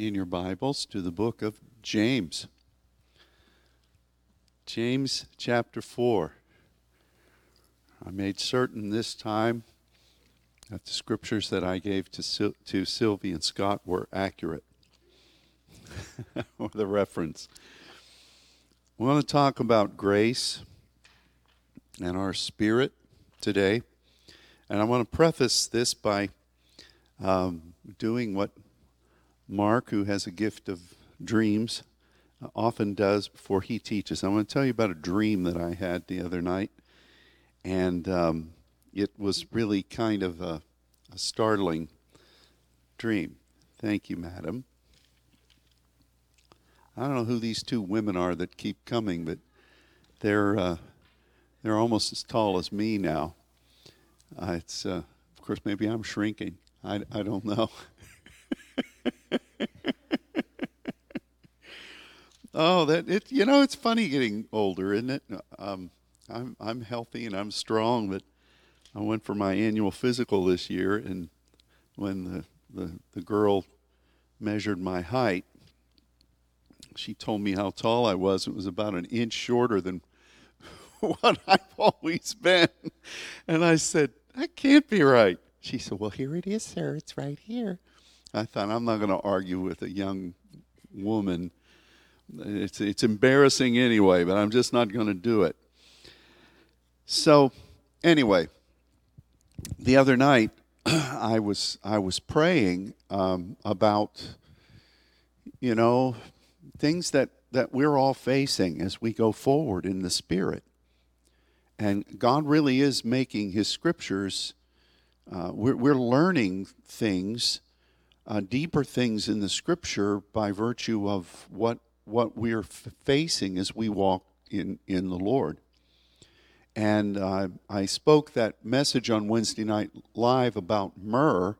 in your Bibles to the book of James. James chapter 4. I made certain this time that the scriptures that I gave to, Sil- to Sylvie and Scott were accurate, or the reference. We want to talk about grace and our spirit today. And I want to preface this by um, doing what Mark, who has a gift of dreams, uh, often does before he teaches. I want to tell you about a dream that I had the other night. And um, it was really kind of a, a startling dream. Thank you, madam. I don't know who these two women are that keep coming, but they're uh, they're almost as tall as me now. Uh, it's uh, of course maybe I'm shrinking. I, I don't know. oh, that it you know it's funny getting older, isn't it? Um, I'm I'm healthy and I'm strong, but I went for my annual physical this year, and when the the, the girl measured my height, she told me how tall I was. It was about an inch shorter than what I've always been. And I said, That can't be right. She said, Well, here it is, sir. It's right here. I thought, I'm not going to argue with a young woman. It's, it's embarrassing anyway, but I'm just not going to do it. So, anyway, the other night, I was I was praying um, about, you know, things that that we're all facing as we go forward in the Spirit, and God really is making His scriptures. Uh, we're, we're learning things, uh, deeper things in the Scripture by virtue of what what we're f- facing as we walk in in the Lord. And uh, I spoke that message on Wednesday night live about myrrh,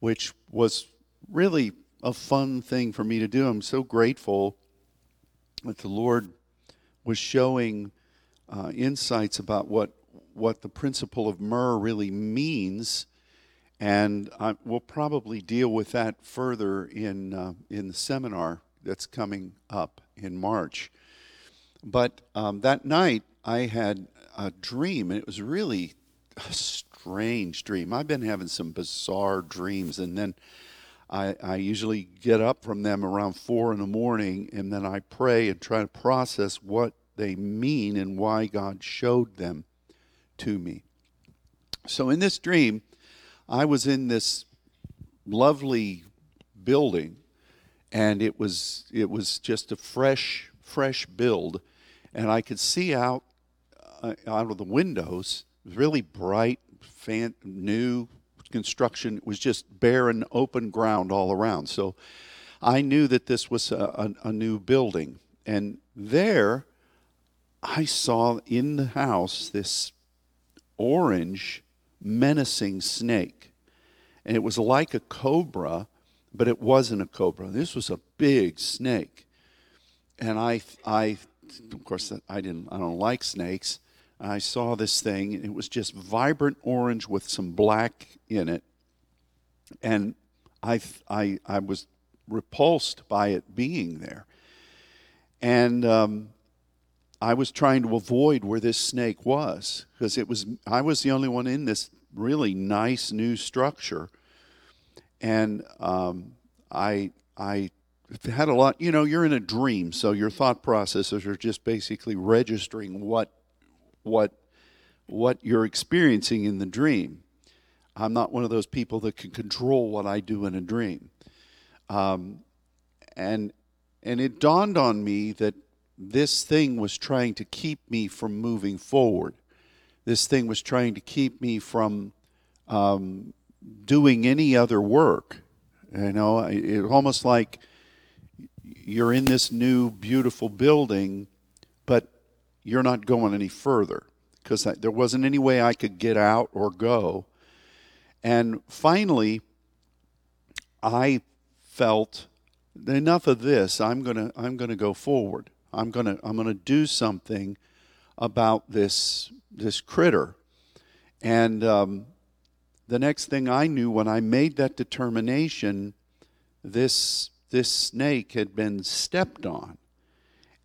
which was really a fun thing for me to do. I'm so grateful that the Lord was showing uh, insights about what what the principle of myrrh really means, and I, we'll probably deal with that further in uh, in the seminar that's coming up in March. But um, that night, I had a dream, and it was really a strange dream. I've been having some bizarre dreams, and then I, I usually get up from them around four in the morning, and then I pray and try to process what they mean and why God showed them to me. So in this dream, I was in this lovely building, and it was it was just a fresh fresh build, and I could see out uh, out of the windows. Really bright, fan, new construction. It was just barren, open ground all around. So I knew that this was a, a, a new building. And there, I saw in the house this orange, menacing snake. And it was like a cobra, but it wasn't a cobra. This was a big snake. And I, I of course, I didn't, I don't like snakes. I saw this thing. It was just vibrant orange with some black in it. And I, I, I was repulsed by it being there. And um, I was trying to avoid where this snake was because it was I was the only one in this really nice new structure, and um, I I had a lot. You know, you're in a dream, so your thought processes are just basically registering what what what you're experiencing in the dream. I'm not one of those people that can control what I do in a dream, um, and and it dawned on me that this thing was trying to keep me from moving forward. This thing was trying to keep me from um, doing any other work. You know, it's almost like you're in this new beautiful building, but you're not going any further because there wasn't any way I could get out or go. And finally, I felt enough of this. I'm gonna I'm gonna go forward. I'm gonna I'm gonna do something about this this critter. And um, the next thing I knew, when I made that determination, this this snake had been stepped on.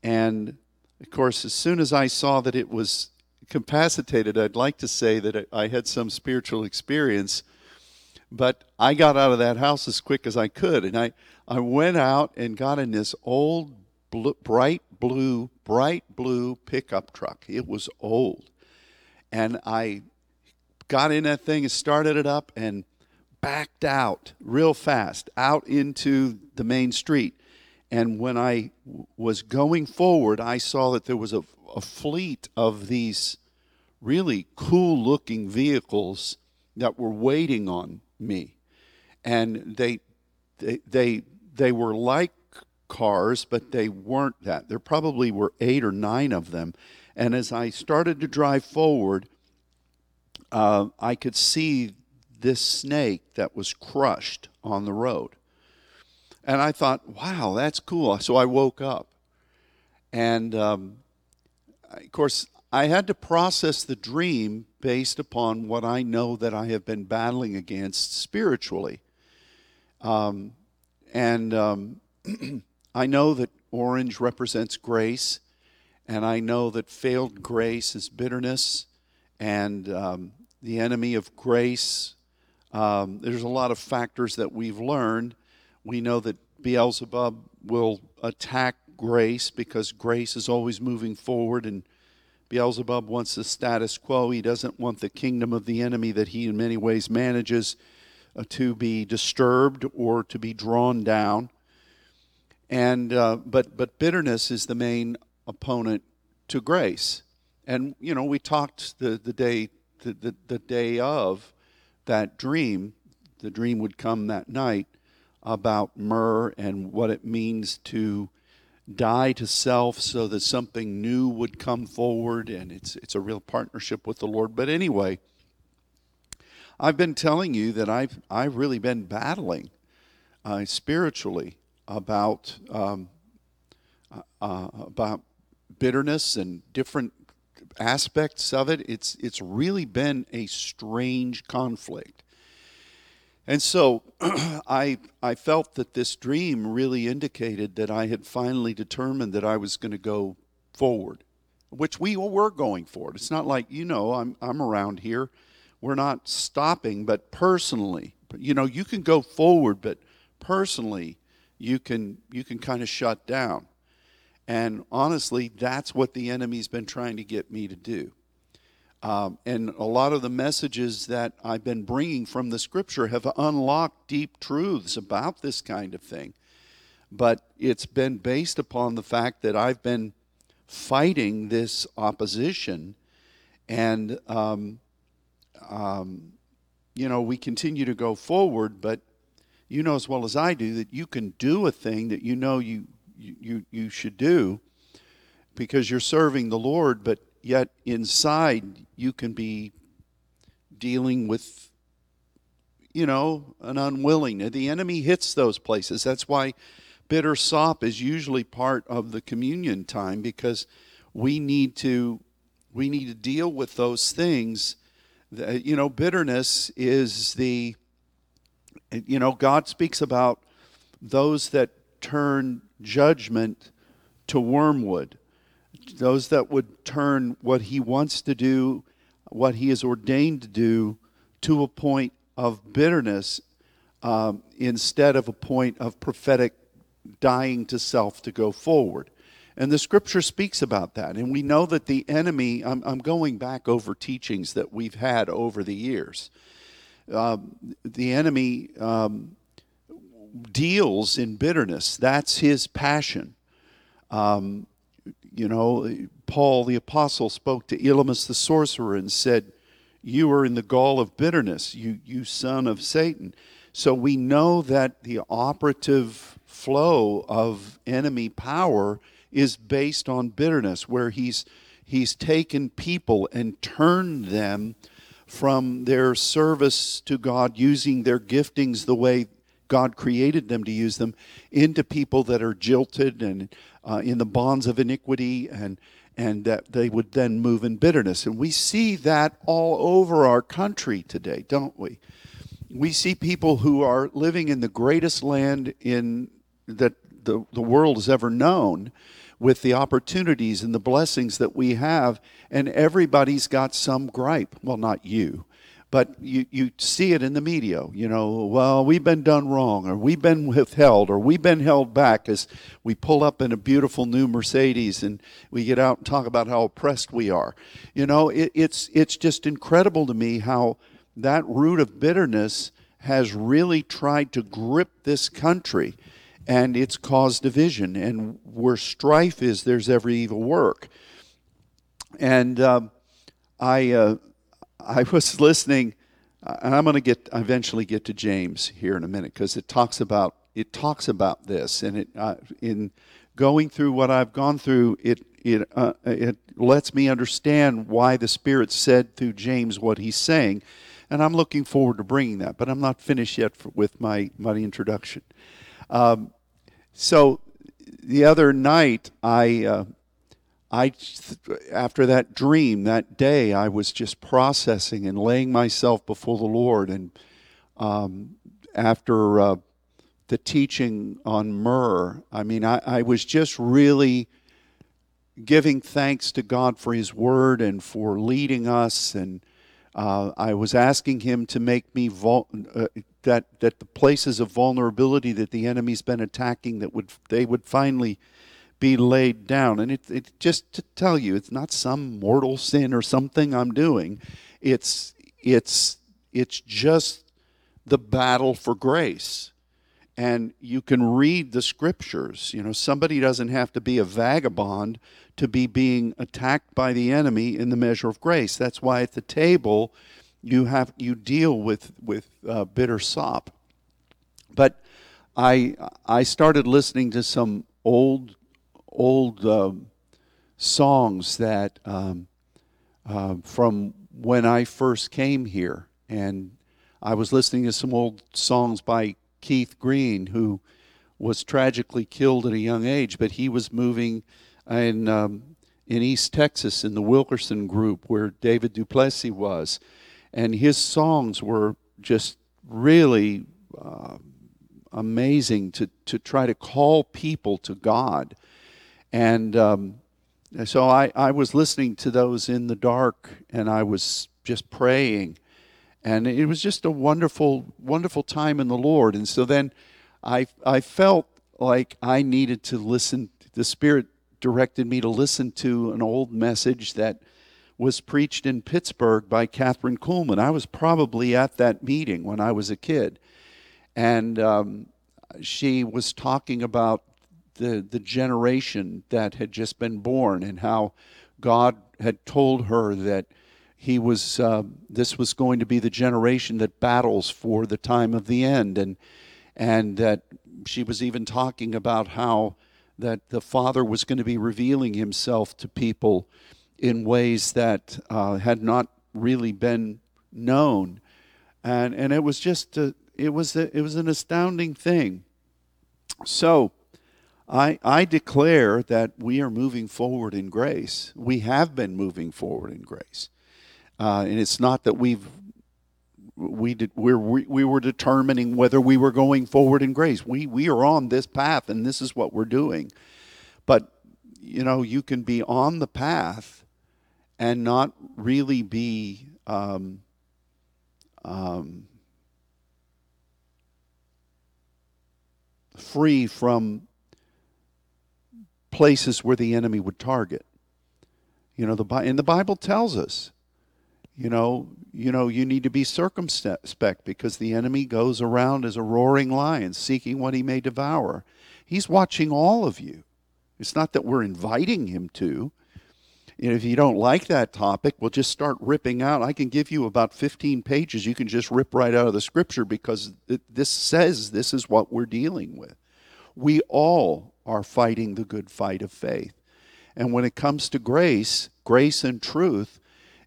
And of course, as soon as I saw that it was capacitated, I'd like to say that I had some spiritual experience. But I got out of that house as quick as I could. And I, I went out and got in this old, blue, bright blue, bright blue pickup truck. It was old. And I got in that thing and started it up and backed out real fast out into the main street. And when I was going forward, I saw that there was a, a fleet of these really cool looking vehicles that were waiting on me. And they, they, they, they were like cars, but they weren't that. There probably were eight or nine of them. And as I started to drive forward, uh, I could see this snake that was crushed on the road. And I thought, wow, that's cool. So I woke up. And um, of course, I had to process the dream based upon what I know that I have been battling against spiritually. Um, and um, I know that orange represents grace, and I know that failed grace is bitterness, and um, the enemy of grace. Um, there's a lot of factors that we've learned. We know that Beelzebub will attack grace because grace is always moving forward, and Beelzebub wants the status quo. He doesn't want the kingdom of the enemy that he, in many ways, manages uh, to be disturbed or to be drawn down. And uh, but but bitterness is the main opponent to grace. And you know, we talked the the day the, the, the day of that dream, the dream would come that night about myrrh and what it means to die to self so that something new would come forward and it's it's a real partnership with the Lord. But anyway, I've been telling you that I've I've really been battling uh, spiritually about um, uh, uh about bitterness and different aspects of it. It's it's really been a strange conflict. And so I I felt that this dream really indicated that I had finally determined that I was going to go forward, which we were going forward. It's not like, you know, I'm I'm around here. We're not stopping, but personally, you know, you can go forward, but personally, you can you can kind of shut down. And honestly, that's what the enemy's been trying to get me to do. Um, and a lot of the messages that I've been bringing from the scripture have unlocked deep truths about this kind of thing. But it's been based upon the fact that I've been fighting this opposition. And, um, um, you know, we continue to go forward, but you know as well as I do that you can do a thing that you know you, you, you should do because you're serving the Lord, but yet inside you can be dealing with you know an unwilling the enemy hits those places. That's why bitter sop is usually part of the communion time because we need to we need to deal with those things that, you know bitterness is the you know god speaks about those that turn judgment to wormwood those that would turn what he wants to do, what he is ordained to do, to a point of bitterness um, instead of a point of prophetic dying to self to go forward. And the scripture speaks about that. And we know that the enemy, I'm, I'm going back over teachings that we've had over the years. Um, the enemy um, deals in bitterness, that's his passion. Um, you know, Paul the apostle spoke to Elymas the sorcerer and said, You are in the gall of bitterness, you, you son of Satan. So we know that the operative flow of enemy power is based on bitterness, where he's he's taken people and turned them from their service to God, using their giftings the way God created them to use them, into people that are jilted and uh, in the bonds of iniquity and and that they would then move in bitterness. And we see that all over our country today, don't we? We see people who are living in the greatest land in that the, the world has ever known with the opportunities and the blessings that we have. And everybody's got some gripe. Well, not you, but you, you see it in the media. You know, well, we've been done wrong, or we've been withheld, or we've been held back as we pull up in a beautiful new Mercedes and we get out and talk about how oppressed we are. You know, it, it's, it's just incredible to me how that root of bitterness has really tried to grip this country and it's caused division. And where strife is, there's every evil work. And uh, I, uh, I was listening, and I'm going to get eventually get to James here in a minute because it talks about it talks about this, and it uh, in going through what I've gone through, it it uh, it lets me understand why the Spirit said through James what he's saying, and I'm looking forward to bringing that. But I'm not finished yet for, with my my introduction. Um, so the other night, I, uh, I, after that dream that day, I was just processing and laying myself before the Lord. And um, after uh, the teaching on myrrh, I mean, I, I was just really giving thanks to God for His Word and for leading us and uh, I was asking him to make me vul- uh, that that the places of vulnerability that the enemy's been attacking that would they would finally be laid down. And it's it just to tell you, it's not some mortal sin or something I'm doing. It's it's it's just the battle for grace. And you can read the scriptures. You know, somebody doesn't have to be a vagabond to be being attacked by the enemy in the measure of grace. That's why at the table you have you deal with with uh, bitter sop. But I I started listening to some old old um, songs that um, uh, from when I first came here, and I was listening to some old songs by Keith Green, who was tragically killed at a young age, but he was moving in um, in East Texas in the Wilkerson group where David Duplessis was, and his songs were just really uh, amazing to to try to call people to God, and um, so I I was listening to those in the dark, and I was just praying, and it was just a wonderful wonderful time in the Lord, and so then I I felt like I needed to listen. The Spirit directed me to listen to an old message that was preached in Pittsburgh by Kathryn Kuhlman. I was probably at that meeting when I was a kid. And um, she was talking about the, the generation that had just been born and how God had told her that he was uh, this was going to be the generation that battles for the time of the end and and that she was even talking about how that the Father was going to be revealing himself to people in ways that uh, had not really been known. And, and it was just, a, it, was a, it was an astounding thing. So I, I declare that we are moving forward in grace. We have been moving forward in grace. Uh, and it's not that we've we did we're, we we were determining whether we were going forward in grace. We we are on this path, and this is what we're doing. But you know, you can be on the path and not really be um, um, free from places where the enemy would target. You know, the and the Bible tells us you know, you know, you need to be circumspect because the enemy goes around as a roaring lion seeking what he may devour. He's watching all of you. It's not that we're inviting him to. You know, if you don't like that topic, we'll just start ripping out. I can give you about 15 pages. You can just rip right out of the scripture because this says this is what we're dealing with. We all are fighting the good fight of faith. And when it comes to grace, grace and truth,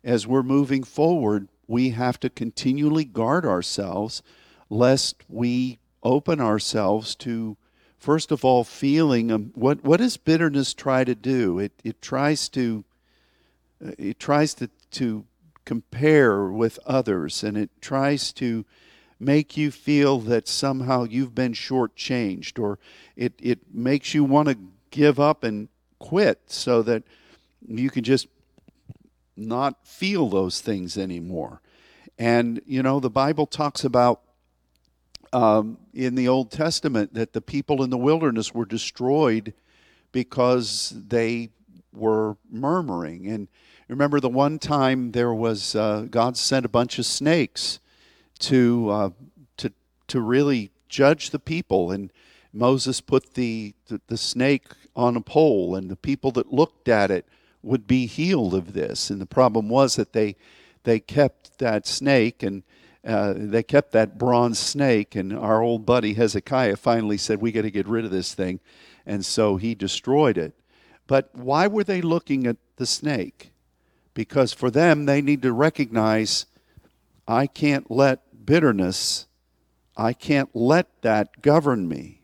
as we're moving forward, we have to continually guard ourselves lest we open ourselves to first of all feeling um, what what does bitterness try to do it it tries to it tries to to compare with others and it tries to make you feel that somehow you've been shortchanged, or it, it makes you want to give up and quit so that you can just not feel those things anymore. And, you know, the Bible talks about um, in the Old Testament that the people in the wilderness were destroyed because they were murmuring. And remember the one time there was, uh, God sent a bunch of snakes to, uh, to, to really judge the people. And Moses put the, the, the snake on a pole, and the people that looked at it would be healed of this. And the problem was that they, they kept that snake and uh, they kept that bronze snake. And our old buddy Hezekiah finally said, We got to get rid of this thing. And so he destroyed it. But why were they looking at the snake? Because for them, they need to recognize I can't let bitterness, I can't let that govern me.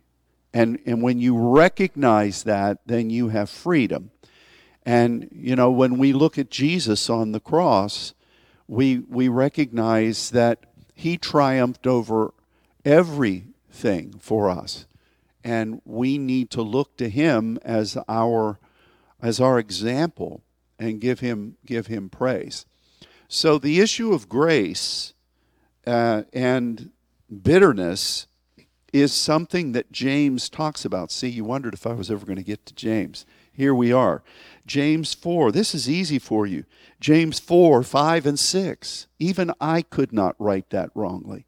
And, and when you recognize that, then you have freedom. And, you know, when we look at Jesus on the cross, we, we recognize that he triumphed over everything for us. And we need to look to him as our, as our example and give him, give him praise. So the issue of grace uh, and bitterness is something that James talks about. See, you wondered if I was ever going to get to James. Here we are. James 4. This is easy for you. James 4, 5, and 6. Even I could not write that wrongly.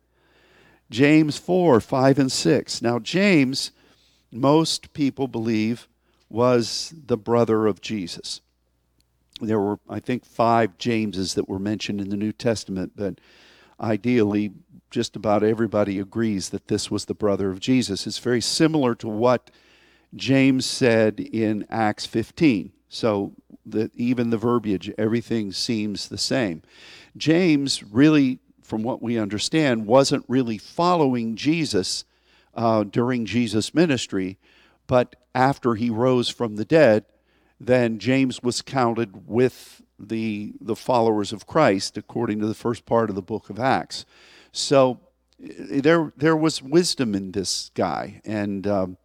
James 4, 5, and 6. Now, James, most people believe, was the brother of Jesus. There were, I think, five Jameses that were mentioned in the New Testament, but ideally, just about everybody agrees that this was the brother of Jesus. It's very similar to what James said in Acts 15. So that even the verbiage, everything seems the same. James really, from what we understand, wasn't really following Jesus uh, during Jesus' ministry, but after he rose from the dead, then James was counted with the the followers of Christ, according to the first part of the book of Acts. So there there was wisdom in this guy, and um,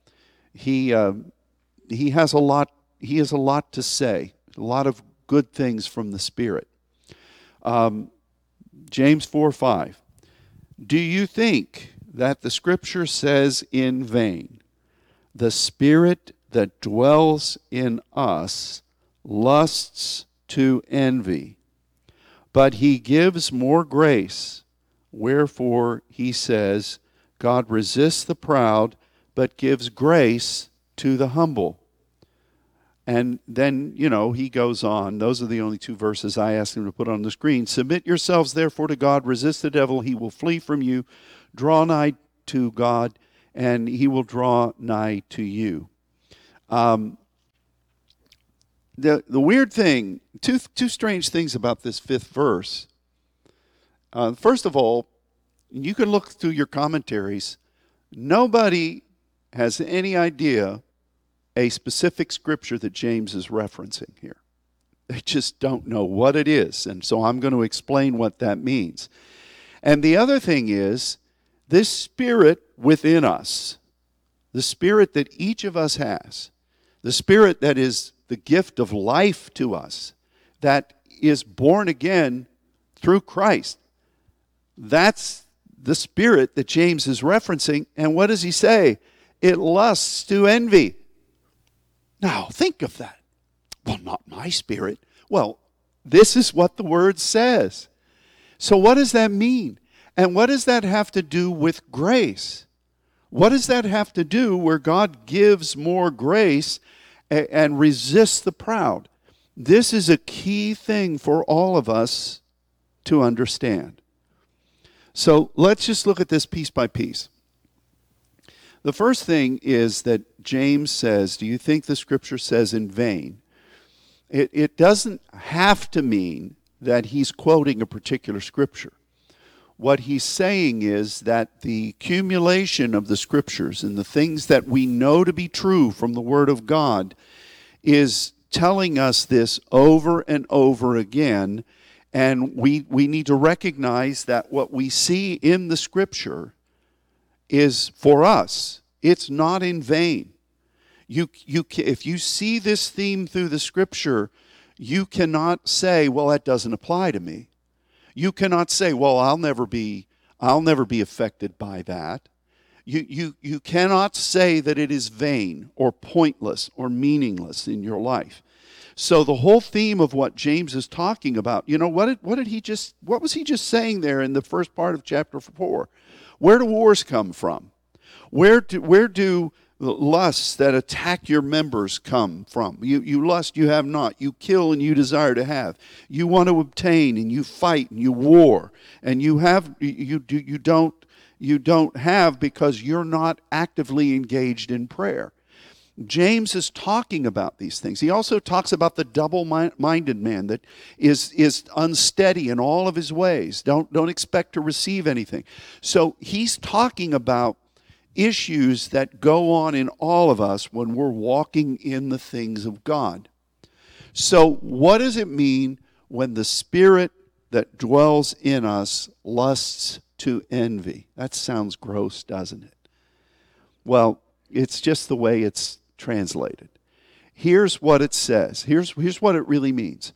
he uh, he has a lot he has a lot to say, a lot of good things from the Spirit. Um, James 4 5. Do you think that the Scripture says in vain, the Spirit that dwells in us lusts to envy, but he gives more grace? Wherefore he says, God resists the proud, but gives grace to the humble. And then, you know, he goes on. Those are the only two verses I asked him to put on the screen. Submit yourselves, therefore, to God. Resist the devil. He will flee from you. Draw nigh to God, and he will draw nigh to you. Um, the, the weird thing, two, two strange things about this fifth verse. Uh, first of all, you can look through your commentaries. Nobody has any idea a specific scripture that James is referencing here. They just don't know what it is. And so I'm going to explain what that means. And the other thing is this spirit within us, the spirit that each of us has, the spirit that is the gift of life to us, that is born again through Christ. That's the spirit that James is referencing. And what does he say? It lusts to envy. Now, think of that. Well, not my spirit. Well, this is what the word says. So, what does that mean? And what does that have to do with grace? What does that have to do where God gives more grace and resist the proud? This is a key thing for all of us to understand. So let's just look at this piece by piece. The first thing is that James says, Do you think the scripture says in vain? It, it doesn't have to mean that he's quoting a particular scripture. What he's saying is that the accumulation of the scriptures and the things that we know to be true from the Word of God is telling us this over and over again, And we, we need to recognize that what we see in the scripture is for us, it's not in vain. You, you, if you see this theme through the scripture, you cannot say, well, that doesn't apply to me. You cannot say, well, I'll never be, I'll never be affected by that. You, you, you cannot say that it is vain or pointless or meaningless in your life. So the whole theme of what James is talking about, you know, what did, what did he just, what was he just saying there in the first part of chapter four? Where do wars come from? Where do, where do lusts that attack your members come from? You, you lust, you have not. You kill and you desire to have. You want to obtain and you fight and you war. And you have, you, you, you don't, you don't have because you're not actively engaged in prayer. James is talking about these things. He also talks about the double minded man that is, is unsteady in all of his ways. Don't, don't expect to receive anything. So he's talking about issues that go on in all of us when we're walking in the things of God. So, what does it mean when the Spirit that dwells in us lusts to envy? That sounds gross, doesn't it? Well, it's just the way it's translated. Here's what it says. Here's, here's what it really means.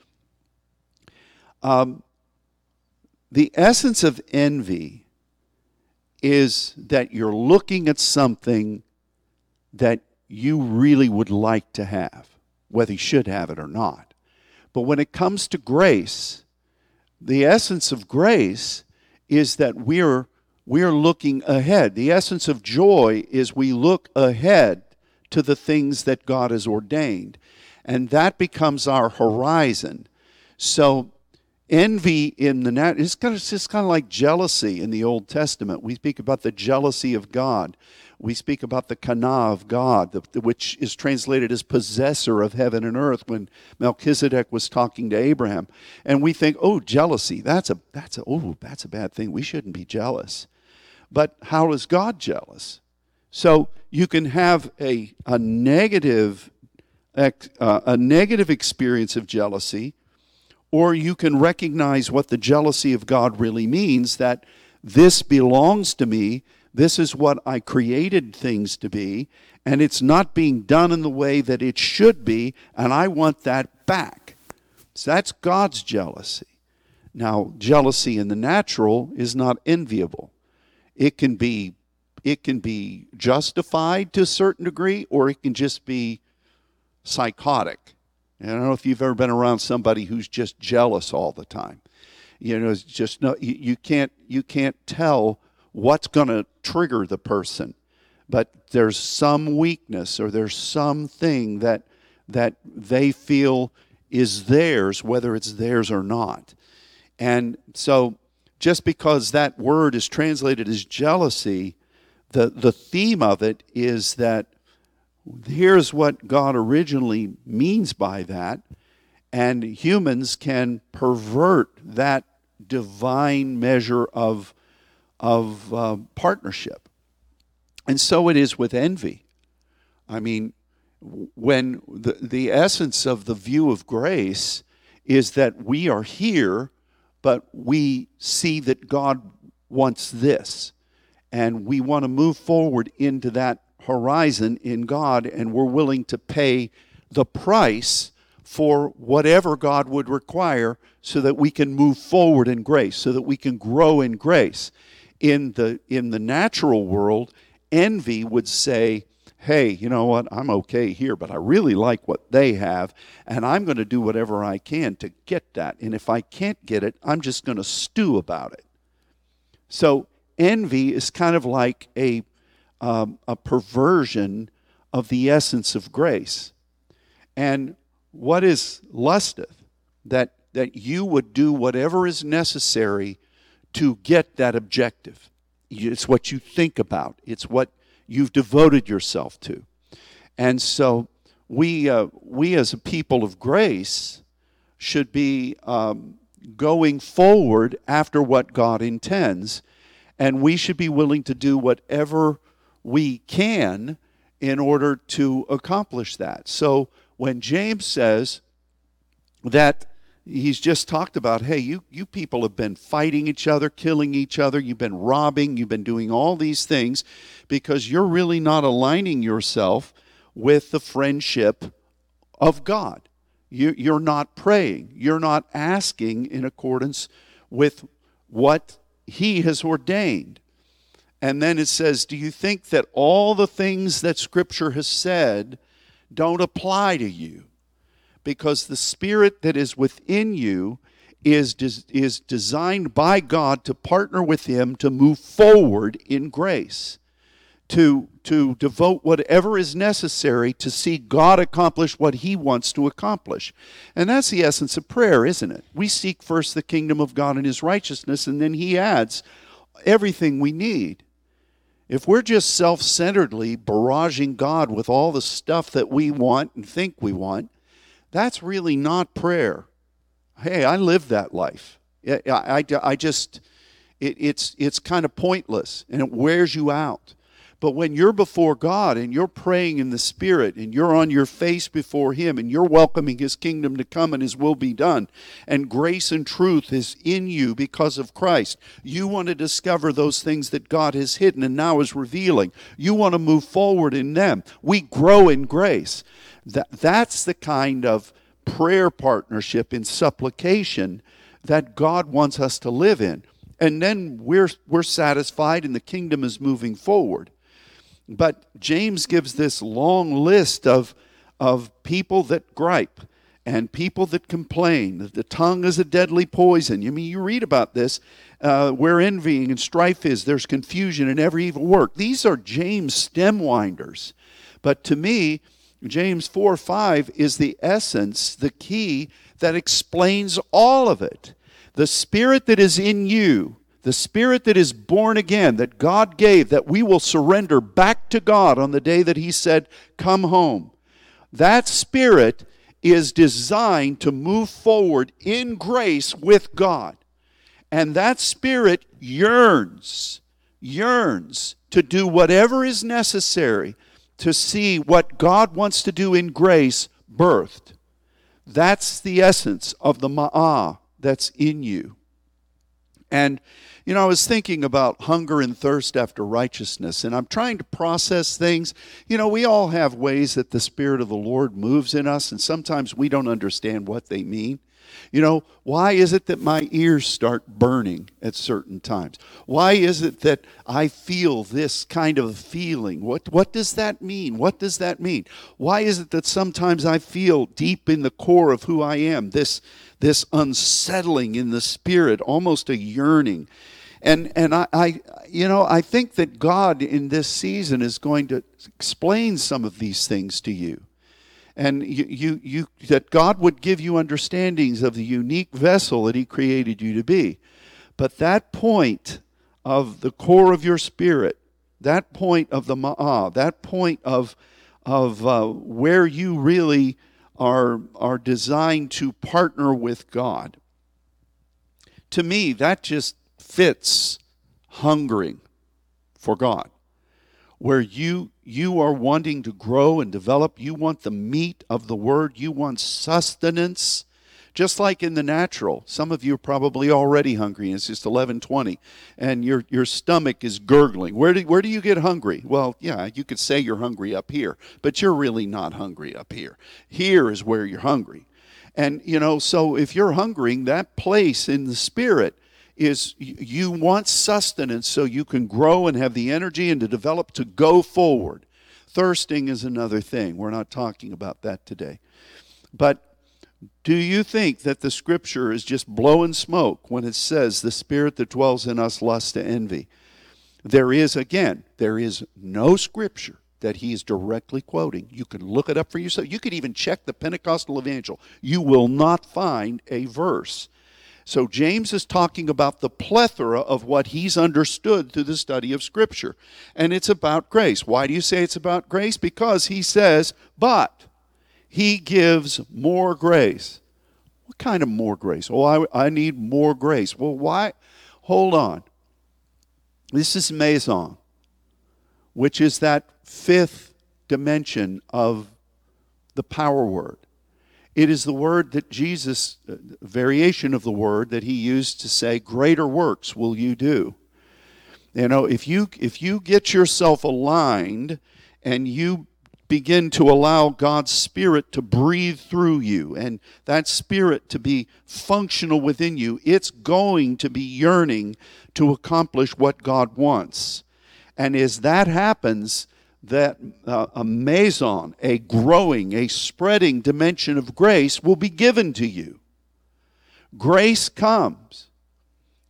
Um, the essence of envy is that you're looking at something that you really would like to have, whether you should have it or not. But when it comes to grace, the essence of grace is that we're we're looking ahead. The essence of joy is we look ahead to the things that God has ordained. And that becomes our horizon. So envy in the nat it's kind of just kind of like jealousy in the Old Testament. We speak about the jealousy of God. We speak about the kana of God, the, which is translated as possessor of heaven and earth when Melchizedek was talking to Abraham. And we think, oh, jealousy, that's a that's a oh, that's a bad thing. We shouldn't be jealous. But how is God jealous? So you can have a, a negative uh, a negative experience of jealousy, or you can recognize what the jealousy of God really means that this belongs to me, this is what I created things to be, and it's not being done in the way that it should be, and I want that back. So that's God's jealousy. Now, jealousy in the natural is not enviable. It can be it can be justified to a certain degree, or it can just be psychotic. And I don't know if you've ever been around somebody who's just jealous all the time. You know, it's just no, you, you can't you can't tell what's going to trigger the person, but there's some weakness or there's something that that they feel is theirs, whether it's theirs or not. And so, just because that word is translated as jealousy the, the theme of it is that here's what God originally means by that, and humans can pervert that divine measure of, of uh, partnership. And so it is with envy. I mean, when the, the essence of the view of grace is that we are here, but we see that God wants this and we want to move forward into that horizon in God, and we're willing to pay the price for whatever God would require so that we can move forward in grace, so that we can grow in grace. In the, in the natural world, envy would say, hey, you know what, I'm okay here, but I really like what they have, and I'm going to do whatever I can to get that. And if I can't get it, I'm just going to stew about it. So envy is kind of like a, um, a perversion of the essence of grace. And what is lusteth? That, that you would do whatever is necessary to get that objective. It's what you think about, it's what you've devoted yourself to. And so we, uh, we as a people of grace should be um, going forward after what God intends and we should be willing to do whatever we can in order to accomplish that. So when James says that he's just talked about hey you, you people have been fighting each other killing each other you've been robbing you've been doing all these things because you're really not aligning yourself with the friendship of god. You, you're not praying. You're not asking in accordance with what he has ordained and then it says do you think that all the things that scripture has said don't apply to you because the spirit that is within you is, des- is designed by God to partner with Him to move forward in grace, to, to devote whatever is necessary to see God accomplish what He wants to accomplish. And that's the essence of prayer, isn't it? We seek first the kingdom of God and His righteousness, and then He adds everything we need. If we're just self centeredly barraging God with all the stuff that we want and think we want, that's really not prayer. Hey, I live that life. I, I, I just, it, it's, it's kind of pointless and it wears you out. But when you're before God and you're praying in the Spirit and you're on your face before Him and you're welcoming His kingdom to come and His will be done, and grace and truth is in you because of Christ, you want to discover those things that God has hidden and now is revealing. You want to move forward in them. We grow in grace. That, that's the kind of prayer partnership in supplication that God wants us to live in. And then we're, we're satisfied and the kingdom is moving forward. But James gives this long list of, of people that gripe and people that complain the tongue is a deadly poison. You mean you read about this uh, where envying and strife is, there's confusion in every evil work. These are James stem winders. But to me, James 4 5 is the essence, the key that explains all of it. The spirit that is in you, the spirit that is born again, that God gave, that we will surrender back to God on the day that He said, Come home. That spirit is designed to move forward in grace with God. And that spirit yearns, yearns to do whatever is necessary to see what God wants to do in grace birthed. That's the essence of the ma'ah that's in you. And, you know, I was thinking about hunger and thirst after righteousness, and I'm trying to process things. You know, we all have ways that the Spirit of the Lord moves in us, and sometimes we don't understand what they mean. You know, why is it that my ears start burning at certain times? Why is it that I feel this kind of feeling? What, what does that mean? What does that mean? Why is it that sometimes I feel deep in the core of who I am this, this unsettling in the spirit, almost a yearning? And, and I, I, you know, I think that God in this season is going to explain some of these things to you and you, you, you, that God would give you understandings of the unique vessel that He created you to be. But that point of the core of your spirit, that point of the ma'ah, that point of, of uh, where you really are, are designed to partner with God, to me, that just fits hungering for God where you you are wanting to grow and develop. You want the meat of the word. You want sustenance just like in the natural some of you are probably already hungry and it's just 11:20 and your your stomach is gurgling where do where do you get hungry well yeah you could say you're hungry up here but you're really not hungry up here here is where you're hungry and you know so if you're hungering that place in the spirit is you want sustenance so you can grow and have the energy and to develop to go forward. Thirsting is another thing. We're not talking about that today. But do you think that the scripture is just blowing smoke when it says the spirit that dwells in us lusts to envy? There is, again, there is no scripture that he is directly quoting. You can look it up for yourself. You could even check the Pentecostal Evangel. You will not find a verse so James is talking about the plethora of what he's understood through the study of Scripture. And it's about grace. Why do you say it's about grace? Because he says, but he gives more grace. What kind of more grace? Oh, I, I need more grace. Well, why? Hold on. This is meizon, which is that fifth dimension of the power word. It is the word that Jesus, uh, variation of the word that he used to say, Greater works will you do. You know, if you if you get yourself aligned and you begin to allow God's Spirit to breathe through you and that Spirit to be functional within you, it's going to be yearning to accomplish what God wants. And as that happens, that uh, a meizon, a growing, a spreading dimension of grace will be given to you. Grace comes.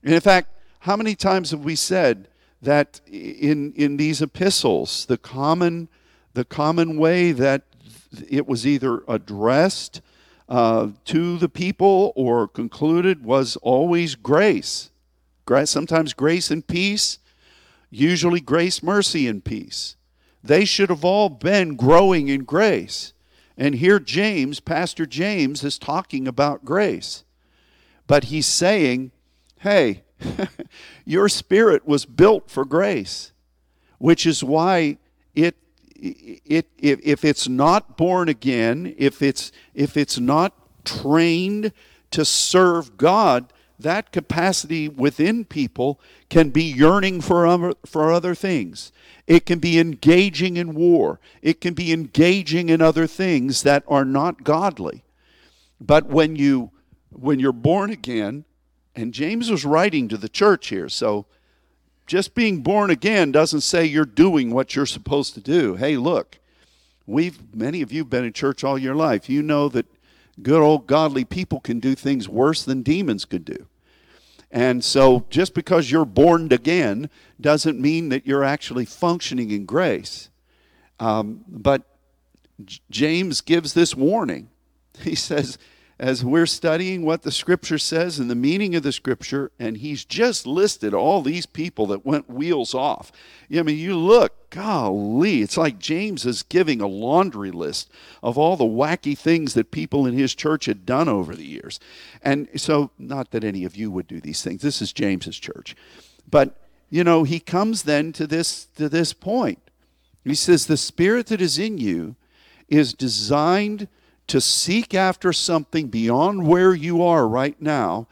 And in fact, how many times have we said that in, in these epistles, the common the common way that it was either addressed uh, to the people or concluded was always grace. Sometimes grace and peace, usually grace, mercy, and peace. They should have all been growing in grace. And here, James, Pastor James, is talking about grace. But he's saying, hey, your spirit was built for grace, which is why it it, if, if it's not born again, if it's, if it's not trained to serve God, that capacity within people can be yearning for other, for other things. It can be engaging in war. It can be engaging in other things that are not godly. But when you when you're born again, and James was writing to the church here, so just being born again doesn't say you're doing what you're supposed to do. Hey, look, we've many of you have been in church all your life. You know that good old godly people can do things worse than demons could do. And so just because you're born again doesn't mean that you're actually functioning in grace. Um, but James gives this warning. He says, as we're studying what the scripture says and the meaning of the scripture, and he's just listed all these people that went wheels off. I mean, you look, golly, it's like James is giving a laundry list of all the wacky things that people in his church had done over the years. And so, not that any of you would do these things, this is James's church. But, you know, he comes then to this, to this point. He says, The spirit that is in you is designed to seek after something beyond where you are right now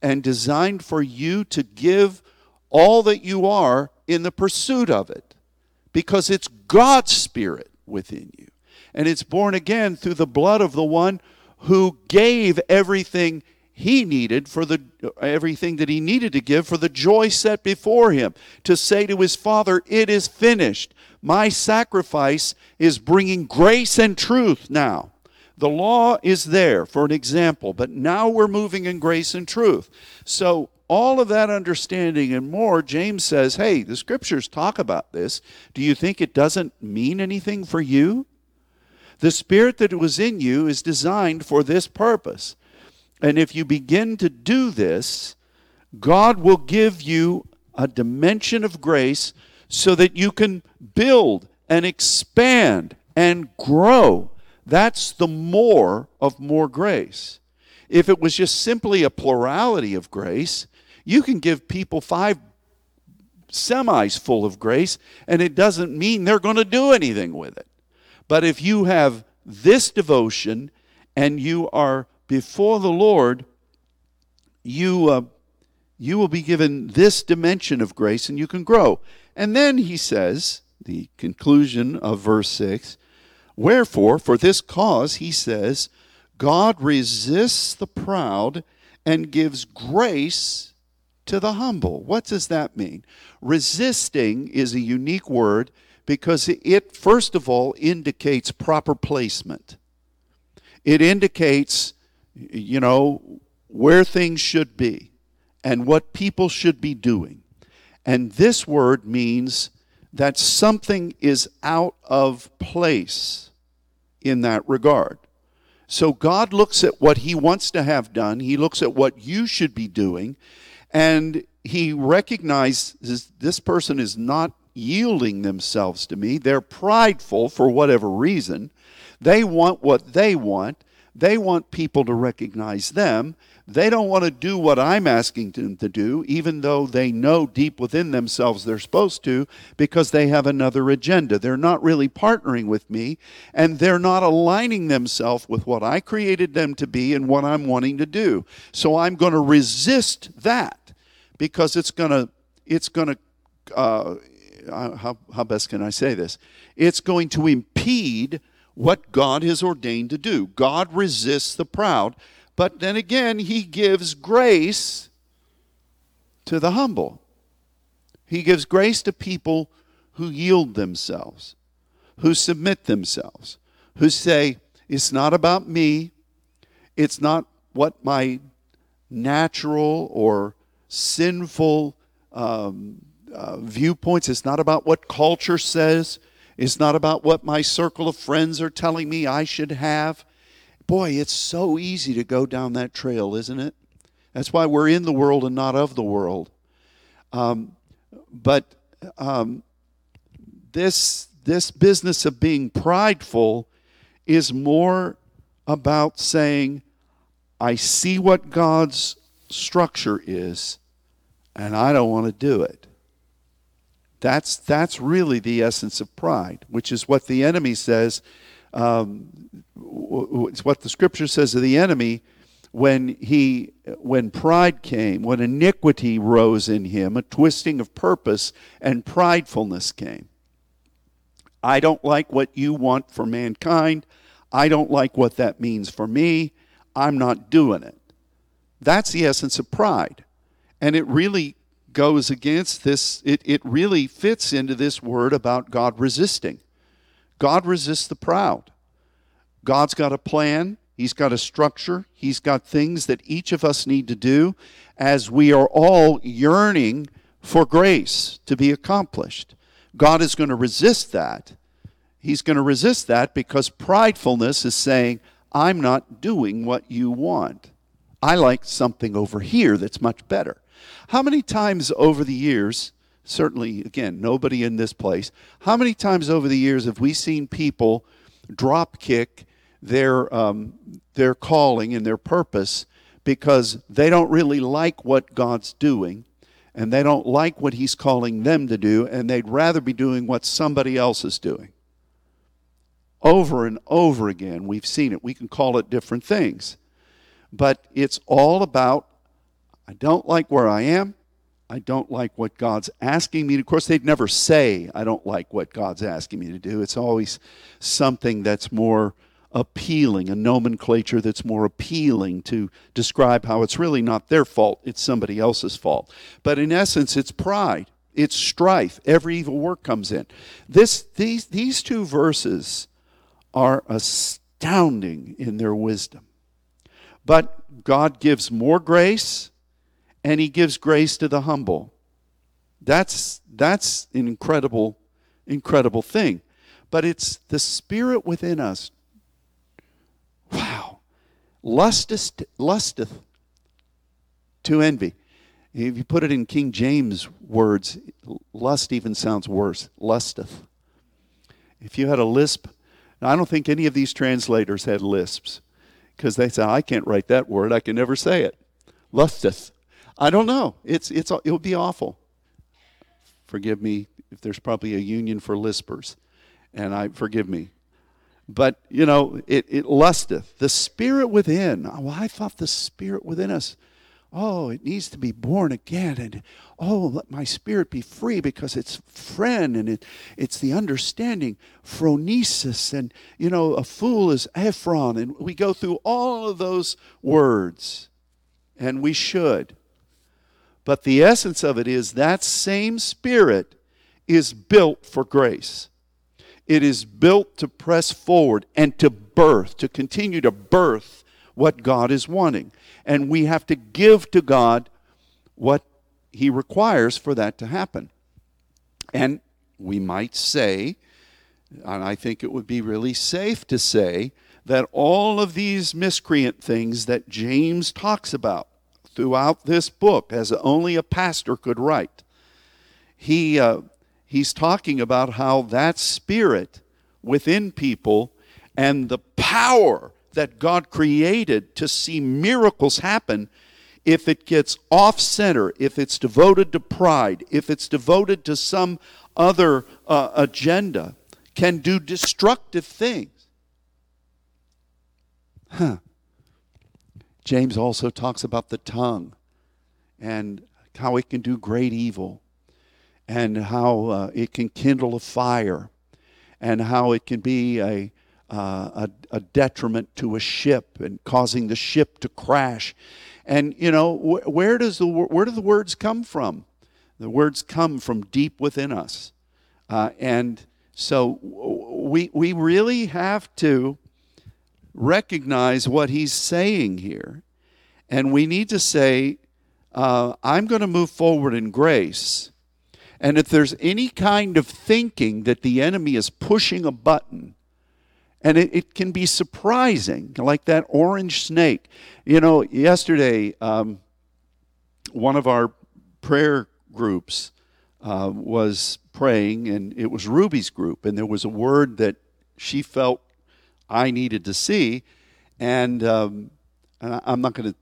and designed for you to give all that you are in the pursuit of it. Because it's God's Spirit within you. And it's born again through the blood of the one who gave everything he needed for the everything that he needed to give for the joy set before him. To say to his father it is finished. My sacrifice is bringing grace and truth now the law is there for an example, but now we're moving in grace and truth. So, all of that understanding and more, James says, hey, the scriptures talk about this. Do you think it doesn't mean anything for you? The spirit that was in you is designed for this purpose. And if you begin to do this, God will give you a dimension of grace so that you can build and expand and grow that's the more of more grace. If it was just simply a plurality of grace, you can give people five semis full of grace, and it doesn't mean they're going to do anything with it. But if you have this devotion and you are before the Lord, you, uh, you will be given this dimension of grace and you can grow. And then he says, the conclusion of verse 6 Wherefore, for this cause, he says, God resists the proud and gives grace to the humble. What does that mean? Resisting is a unique word because it, first of all, indicates proper placement. It indicates, you know, where things should be and what people should be doing. And this word means that something is out of place in that regard. So God looks at what He wants to have done, He looks at what you should be doing, and He recognizes this person is not yielding themselves to me. They're prideful for whatever reason. They want what they want. They want people to recognize them. They don't want to do what I'm asking them to do, even though they know deep within themselves they're supposed to, because they have another agenda. They're not really partnering with me, and they're not aligning themselves with what I created them to be and what I'm wanting to do. So I'm going to resist that because it's going to it's going to uh, how, how best can I say this? It's going to impede what God has ordained to do. God resists the proud, but then again, He gives grace to the humble. He gives grace to people who yield themselves, who submit themselves, who say, It's not about me, it's not what my natural or sinful um, uh, viewpoints. It's not about what culture says. It's not about what my circle of friends are telling me I should have. Boy, it's so easy to go down that trail, isn't it? That's why we're in the world and not of the world. Um, but um, this this business of being prideful is more about saying, I see what God's structure is, and I don't want to do it. That's, that's really the essence of pride, which is what the enemy says. Um, it's what the scripture says of the enemy when he when pride came when iniquity rose in him a twisting of purpose and pridefulness came. I don't like what you want for mankind. I don't like what that means for me. I'm not doing it. That's the essence of pride. And it really goes against this, it, it really fits into this word about God resisting. God resists the proud. God's got a plan, He's got a structure, He's got things that each of us need to do as we are all yearning for grace to be accomplished. God is going to resist that. He's going to resist that because pridefulness is saying, I'm not doing what you want. I like something over here that's much better. How many times over the years, certainly, again, nobody in this place, how many times over the years have we seen people drop kick their, um, their calling and their purpose because they don't really like what God's doing and they don't like what He's calling them to do and they'd rather be doing what somebody else is doing? Over and over again, we've seen it. We can call it different things. But it's all about I don't like where I am. I don't like what God's asking me. Of course, they'd never say, I don't like what God's asking me to do. It's always something that's more appealing, a nomenclature that's more appealing to describe how it's really not their fault, it's somebody else's fault. But in essence, it's pride, it's strife. Every evil work comes in. This, these, these two verses are astounding in their wisdom. But God gives more grace and he gives grace to the humble. That's that's an incredible incredible thing. But it's the spirit within us. Wow. Lusteth, lusteth to envy. If you put it in King James words, lust even sounds worse. Lusteth. If you had a lisp, I don't think any of these translators had lisps because they said, I can't write that word. I can never say it. Lusteth. I don't know. It's it's it would be awful. Forgive me if there's probably a union for lispers, and I forgive me. But you know, it, it lusteth the spirit within. Oh, well, I thought the spirit within us. Oh, it needs to be born again, and oh, let my spirit be free because it's friend and it, it's the understanding, phronesis, and you know, a fool is aphron, and we go through all of those words, and we should. But the essence of it is that same spirit is built for grace. It is built to press forward and to birth, to continue to birth what God is wanting. And we have to give to God what He requires for that to happen. And we might say, and I think it would be really safe to say, that all of these miscreant things that James talks about, throughout this book, as only a pastor could write. He, uh, he's talking about how that spirit within people and the power that God created to see miracles happen, if it gets off center, if it's devoted to pride, if it's devoted to some other uh, agenda, can do destructive things. Huh. James also talks about the tongue and how it can do great evil and how uh, it can kindle a fire and how it can be a, uh, a, a, detriment to a ship and causing the ship to crash. And, you know, wh- where, does the, where do the words come from? The words come from deep within us. Uh, and so we, we really have to recognize what he's saying here. And we need to say, uh, I'm going to move forward in grace. And if there's any kind of thinking that the enemy is pushing a button, and it, it can be surprising, like that orange snake. You know, yesterday, um, one of our prayer groups uh, was praying, and it was Ruby's group, and there was a word that she felt I needed to see, and, um, and I'm not going to.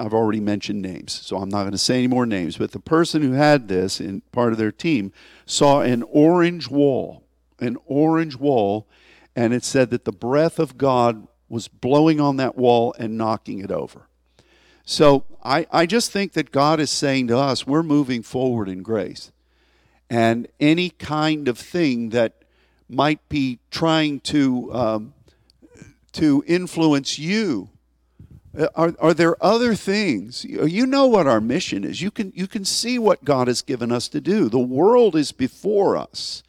I've already mentioned names, so I'm not going to say any more names. But the person who had this in part of their team saw an orange wall, an orange wall, and it said that the breath of God was blowing on that wall and knocking it over. So I, I just think that God is saying to us, we're moving forward in grace and any kind of thing that might be trying to um, to influence you. Uh, are, are there other things? You know what our mission is. You can, you can see what God has given us to do. The world is before us.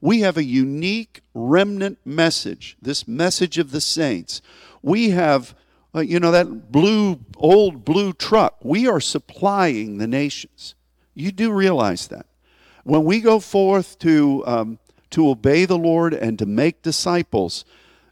We have a unique remnant message, this message of the saints. We have, uh, you know, that blue, old blue truck. We are supplying the nations. You do realize that when we go forth to um, to obey the Lord and to make disciples,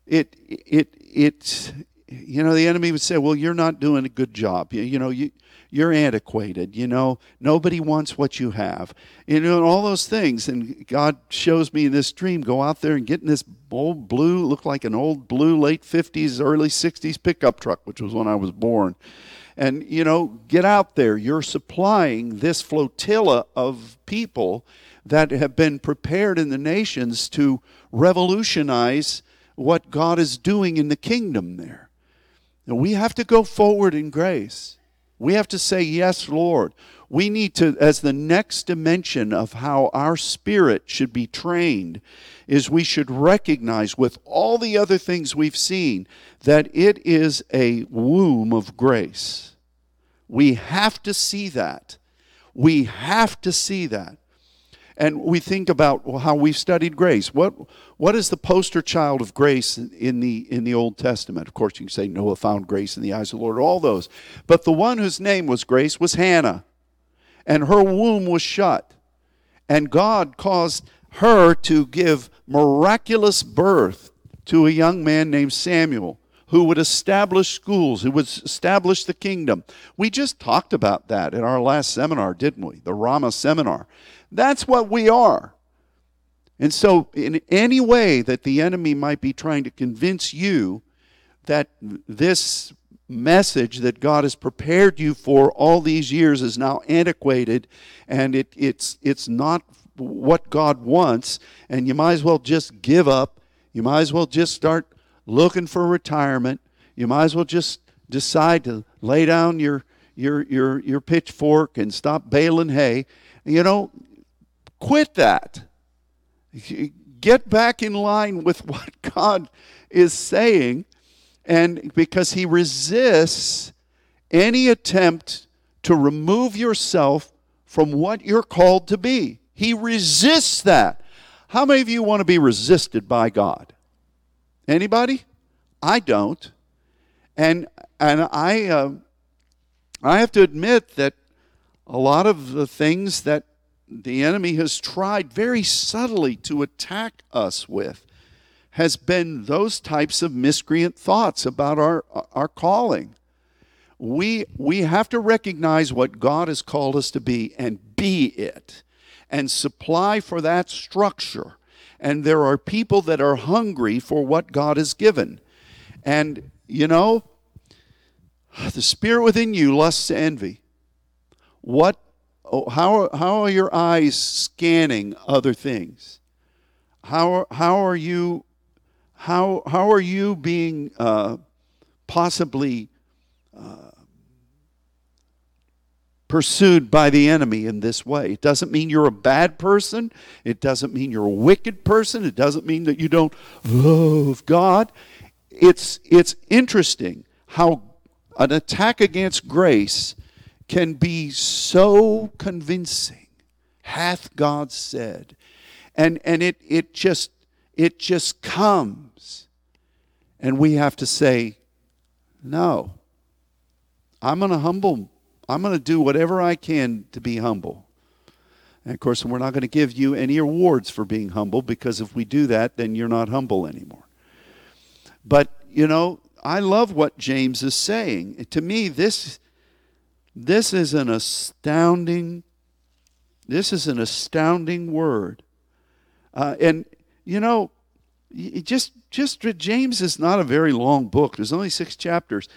it it it you know the enemy would say, well, you're not doing a good job. You, you know you you're antiquated. You know nobody wants what you have. You know and all those things. And God shows me in this dream, go out there and get in this old blue, look like an old blue late 50s, early 60s pickup truck, which was when I was born and, you know, get out there. You're supplying this flotilla of people that have been prepared in the nations to revolutionize what God is doing in the kingdom there. We have to go forward in grace. We have to say, Yes, Lord. We need to, as the next dimension of how our spirit should be trained, is we should recognize with all the other things we've seen that it is a womb of grace. We have to see that. We have to see that. And we think about how we've studied grace. What, what is the poster child of grace in the, in the Old Testament? Of course, you can say Noah found grace in the eyes of the Lord, all those. But the one whose name was grace was Hannah, and her womb was shut. And God caused her to give miraculous birth to a young man named Samuel who would establish schools, who would establish the kingdom. We just talked about that in our last seminar, didn't we? The Rama seminar. That's what we are. And so, in any way that the enemy might be trying to convince you that this message that God has prepared you for all these years is now antiquated and it, it's, it's not what God wants, and you might as well just give up. You might as well just start looking for retirement. You might as well just decide to lay down your, your, your, your pitchfork and stop baling hay. You know, quit that. Get back in line with what God is saying, and because He resists any attempt to remove yourself from what you're called to be. He resists that. How many of you want to be resisted by God? Anybody? I don't. And and I uh, I have to admit that a lot of the things that the enemy has tried very subtly to attack us with has been those types of miscreant thoughts about our our calling. We we have to recognize what God has called us to be and be it and supply for that structure and there are people that are hungry for what God has given. And you know, the spirit within you lusts to envy. What, how, how are your eyes scanning other things? How, how are you, how, how are you being uh, possibly uh, pursued by the enemy in this way. It doesn't mean you're a bad person. It doesn't mean you're a wicked person. It doesn't mean that you don't love God. It's, it's interesting how an attack against grace can be so convincing. Hath God said? And, and it, it just it just comes. And we have to say, no. I'm going to humble I'm going to do whatever I can to be humble. And of course, we're not going to give you any awards for being humble because if we do that, then you're not humble anymore. But, you know, I love what James is saying. To me, this, this is an astounding, this is an astounding word. Uh, and, you know, just, just James is not a very long book. There's only six chapters.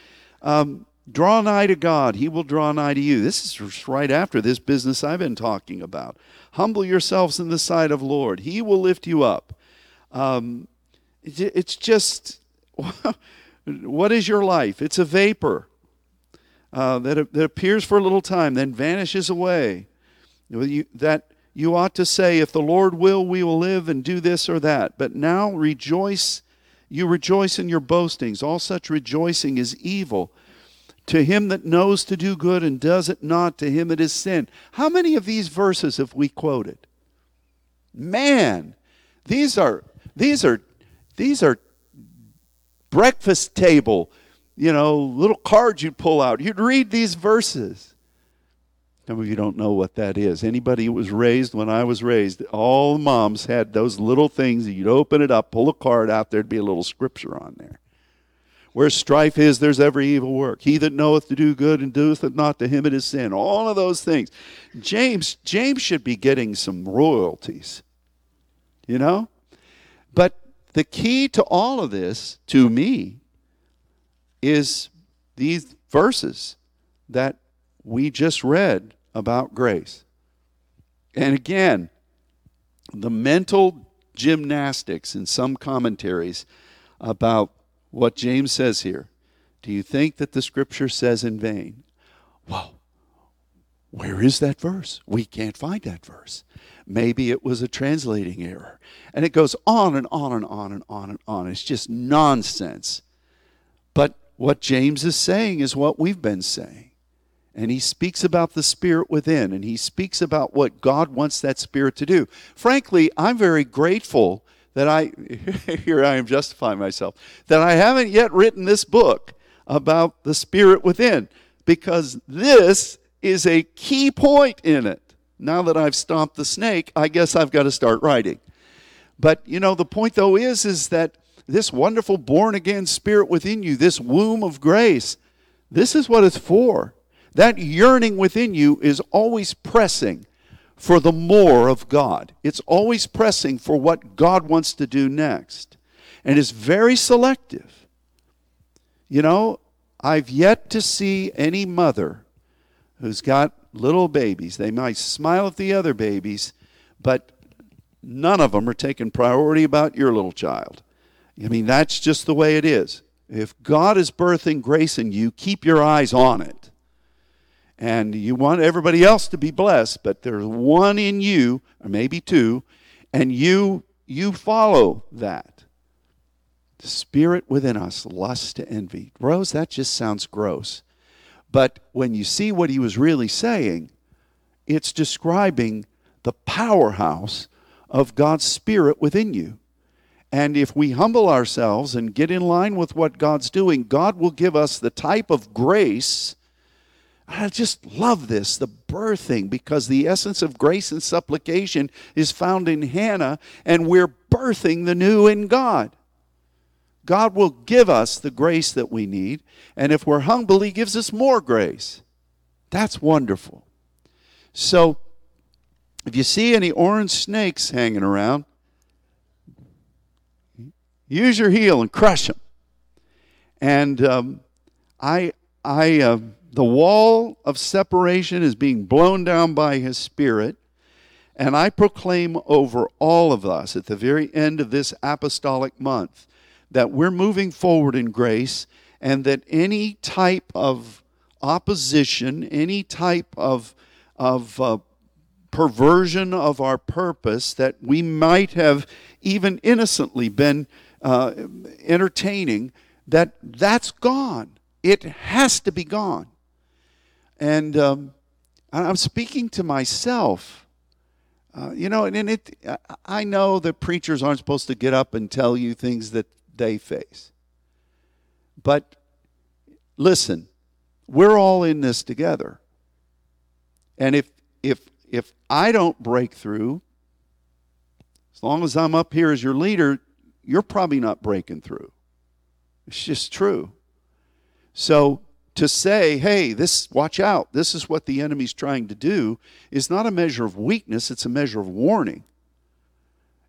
Um, Draw nigh to God, He will draw nigh to you. This is right after this business I've been talking about. Humble yourselves in the sight of Lord, He will lift you up. Um, it's just, what is your life? It's a vapor uh, that, that appears for a little time, then vanishes away. You, that you ought to say, if the Lord will, we will live and do this or that. But now rejoice, you rejoice in your boastings. All such rejoicing is evil. To him that knows to do good and does it not, to him it is sin. How many of these verses have we quoted? Man, these are these are these are breakfast table, you know, little cards you'd pull out. You'd read these verses. Some of you don't know what that is. Anybody who was raised when I was raised, all the moms had those little things. You'd open it up, pull a card out, there'd be a little scripture on there. Where strife is, there's every evil work. He that knoweth to do good and doeth it not to him it is sin. All of those things. James, James should be getting some royalties. You know? But the key to all of this, to me, is these verses that we just read about grace. And again, the mental gymnastics in some commentaries about what James says here. Do you think that the scripture says in vain? Well, where is that verse? We can't find that verse. Maybe it was a translating error. And it goes on and on and on and on and on. It's just nonsense. What James is saying is what we've been saying. And he speaks about the spirit within, and he speaks about what God wants that spirit to do. Frankly, I'm very grateful that I, here I am justifying myself, that I haven't yet written this book about the spirit within, because this is a key point in it. Now that I've stomped the snake, I guess I've got to start writing. But you know, the point though is, is that this wonderful born again spirit within you, this womb of grace, this is what it's for. That yearning within you is always pressing for the more of God. It's always pressing for what God wants to do next. And is very selective. You know, I've yet to see any mother who's got little babies. They might smile at the other babies, but none of them are taking priority about your little child. I mean, that's just the way it is. If God is birthing grace in you, keep your eyes on it and you want everybody else to be blessed, but there's one in you, or maybe two, and you you follow that. The spirit within us, lust to envy. Rose, that just sounds gross. But when you see what he was really saying, it's describing the powerhouse of God's spirit within you. And if we humble ourselves and get in line with what God's doing, God will give us the type of grace I just love this, the birthing, because the essence of grace and supplication is found in Hannah, and we're birthing the new in God. God will give us the grace that we need, and if we're humble, He gives us more grace. That's wonderful. So, if you see any orange snakes hanging around, use your heel and crush them. And um, I, I, uh, the wall of separation is being blown down by His Spirit. And I proclaim over all of us at the very end of this apostolic month that we're moving forward in grace and that any type of opposition, any type of, of uh, perversion of our purpose that we might have even innocently been uh, entertaining, that that's gone. It has to be gone. And um, I'm speaking to myself. Uh, you know, and, and it, I know that preachers aren't supposed to get up and tell you things that they face. But listen, we're all in this together. And if if if I don't break through, as long as I'm up here as your leader, you're probably not breaking through. It's just true. So to say, hey, this watch out, this is what the enemy's trying to do is not a measure of weakness, it's a measure of warning.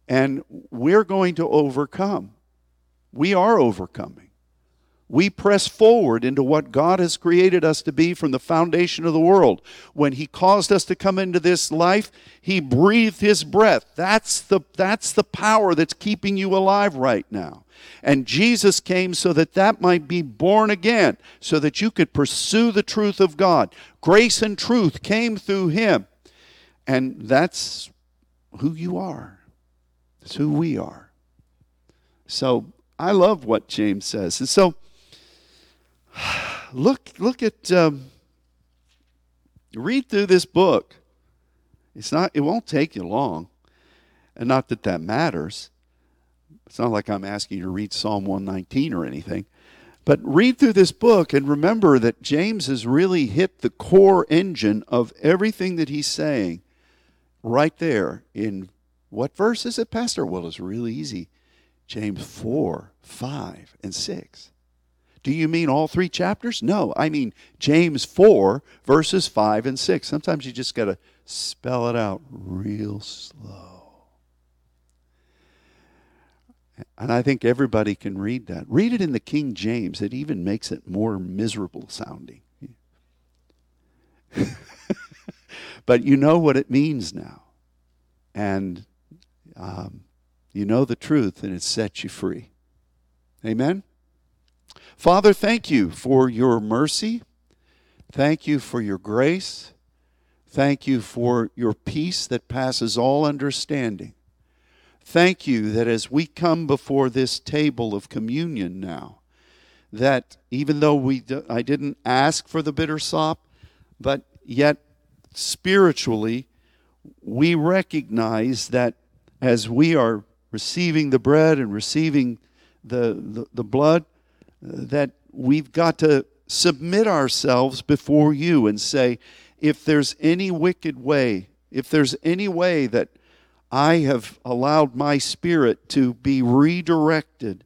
And we're going to overcome. We are overcoming we press forward into what God has created us to be from the foundation of the world. When He caused us to come into this life, He breathed His breath. That's the, that's the power that's keeping you alive right now. And Jesus came so that that might be born again, so that you could pursue the truth of God. Grace and truth came through Him. And that's who you are, that's who we are. So I love what James says. And so, look look at um, read through this book. It's not it won't take you long. And not that that matters. It's not like I'm asking you to read Psalm 119 or anything. But read through this book and remember that James has really hit the core engine of everything that he's saying right there in what verse is it, Pastor? Well, it's really easy. James 4, 5, and 6. Do you mean all three chapters? No, I mean James 4, verses 5 and 6. Sometimes you just got to spell it out real slow. And I think everybody can read that. Read it in the King James, it even makes it more miserable sounding. but you know what it means now. And um, you know the truth, and it sets you free. Amen? Father, thank you for your mercy. Thank you for your grace. Thank you for your peace that passes all understanding. Thank you that as we come before this table of communion now, that even though we I didn't ask for the bitter sop, but yet spiritually we recognize that as we are receiving the bread and receiving the, the, the blood, that we've got to submit ourselves before you and say, if there's any wicked way, if there's any way that I have allowed my spirit to be redirected,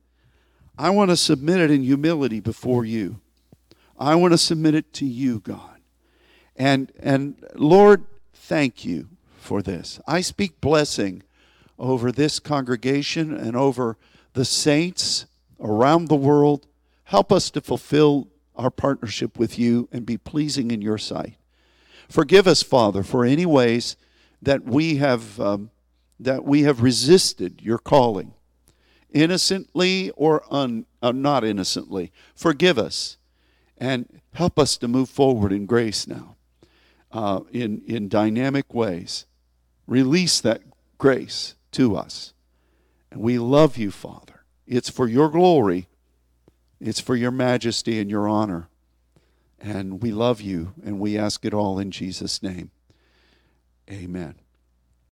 I want to submit it in humility before you. I want to submit it to you, God. And and Lord, thank you for this. I speak blessing over this congregation and over the saints around the world Help us to fulfill our partnership with you and be pleasing in your sight. Forgive us, Father, for any ways that we have um, that we have resisted your calling, innocently or un, uh, not innocently. Forgive us, and help us to move forward in grace now, uh, in in dynamic ways. Release that grace to us, and we love you, Father. It's for your glory it's for your majesty and your honor. And we love you, and we ask it all in Jesus' name. Amen.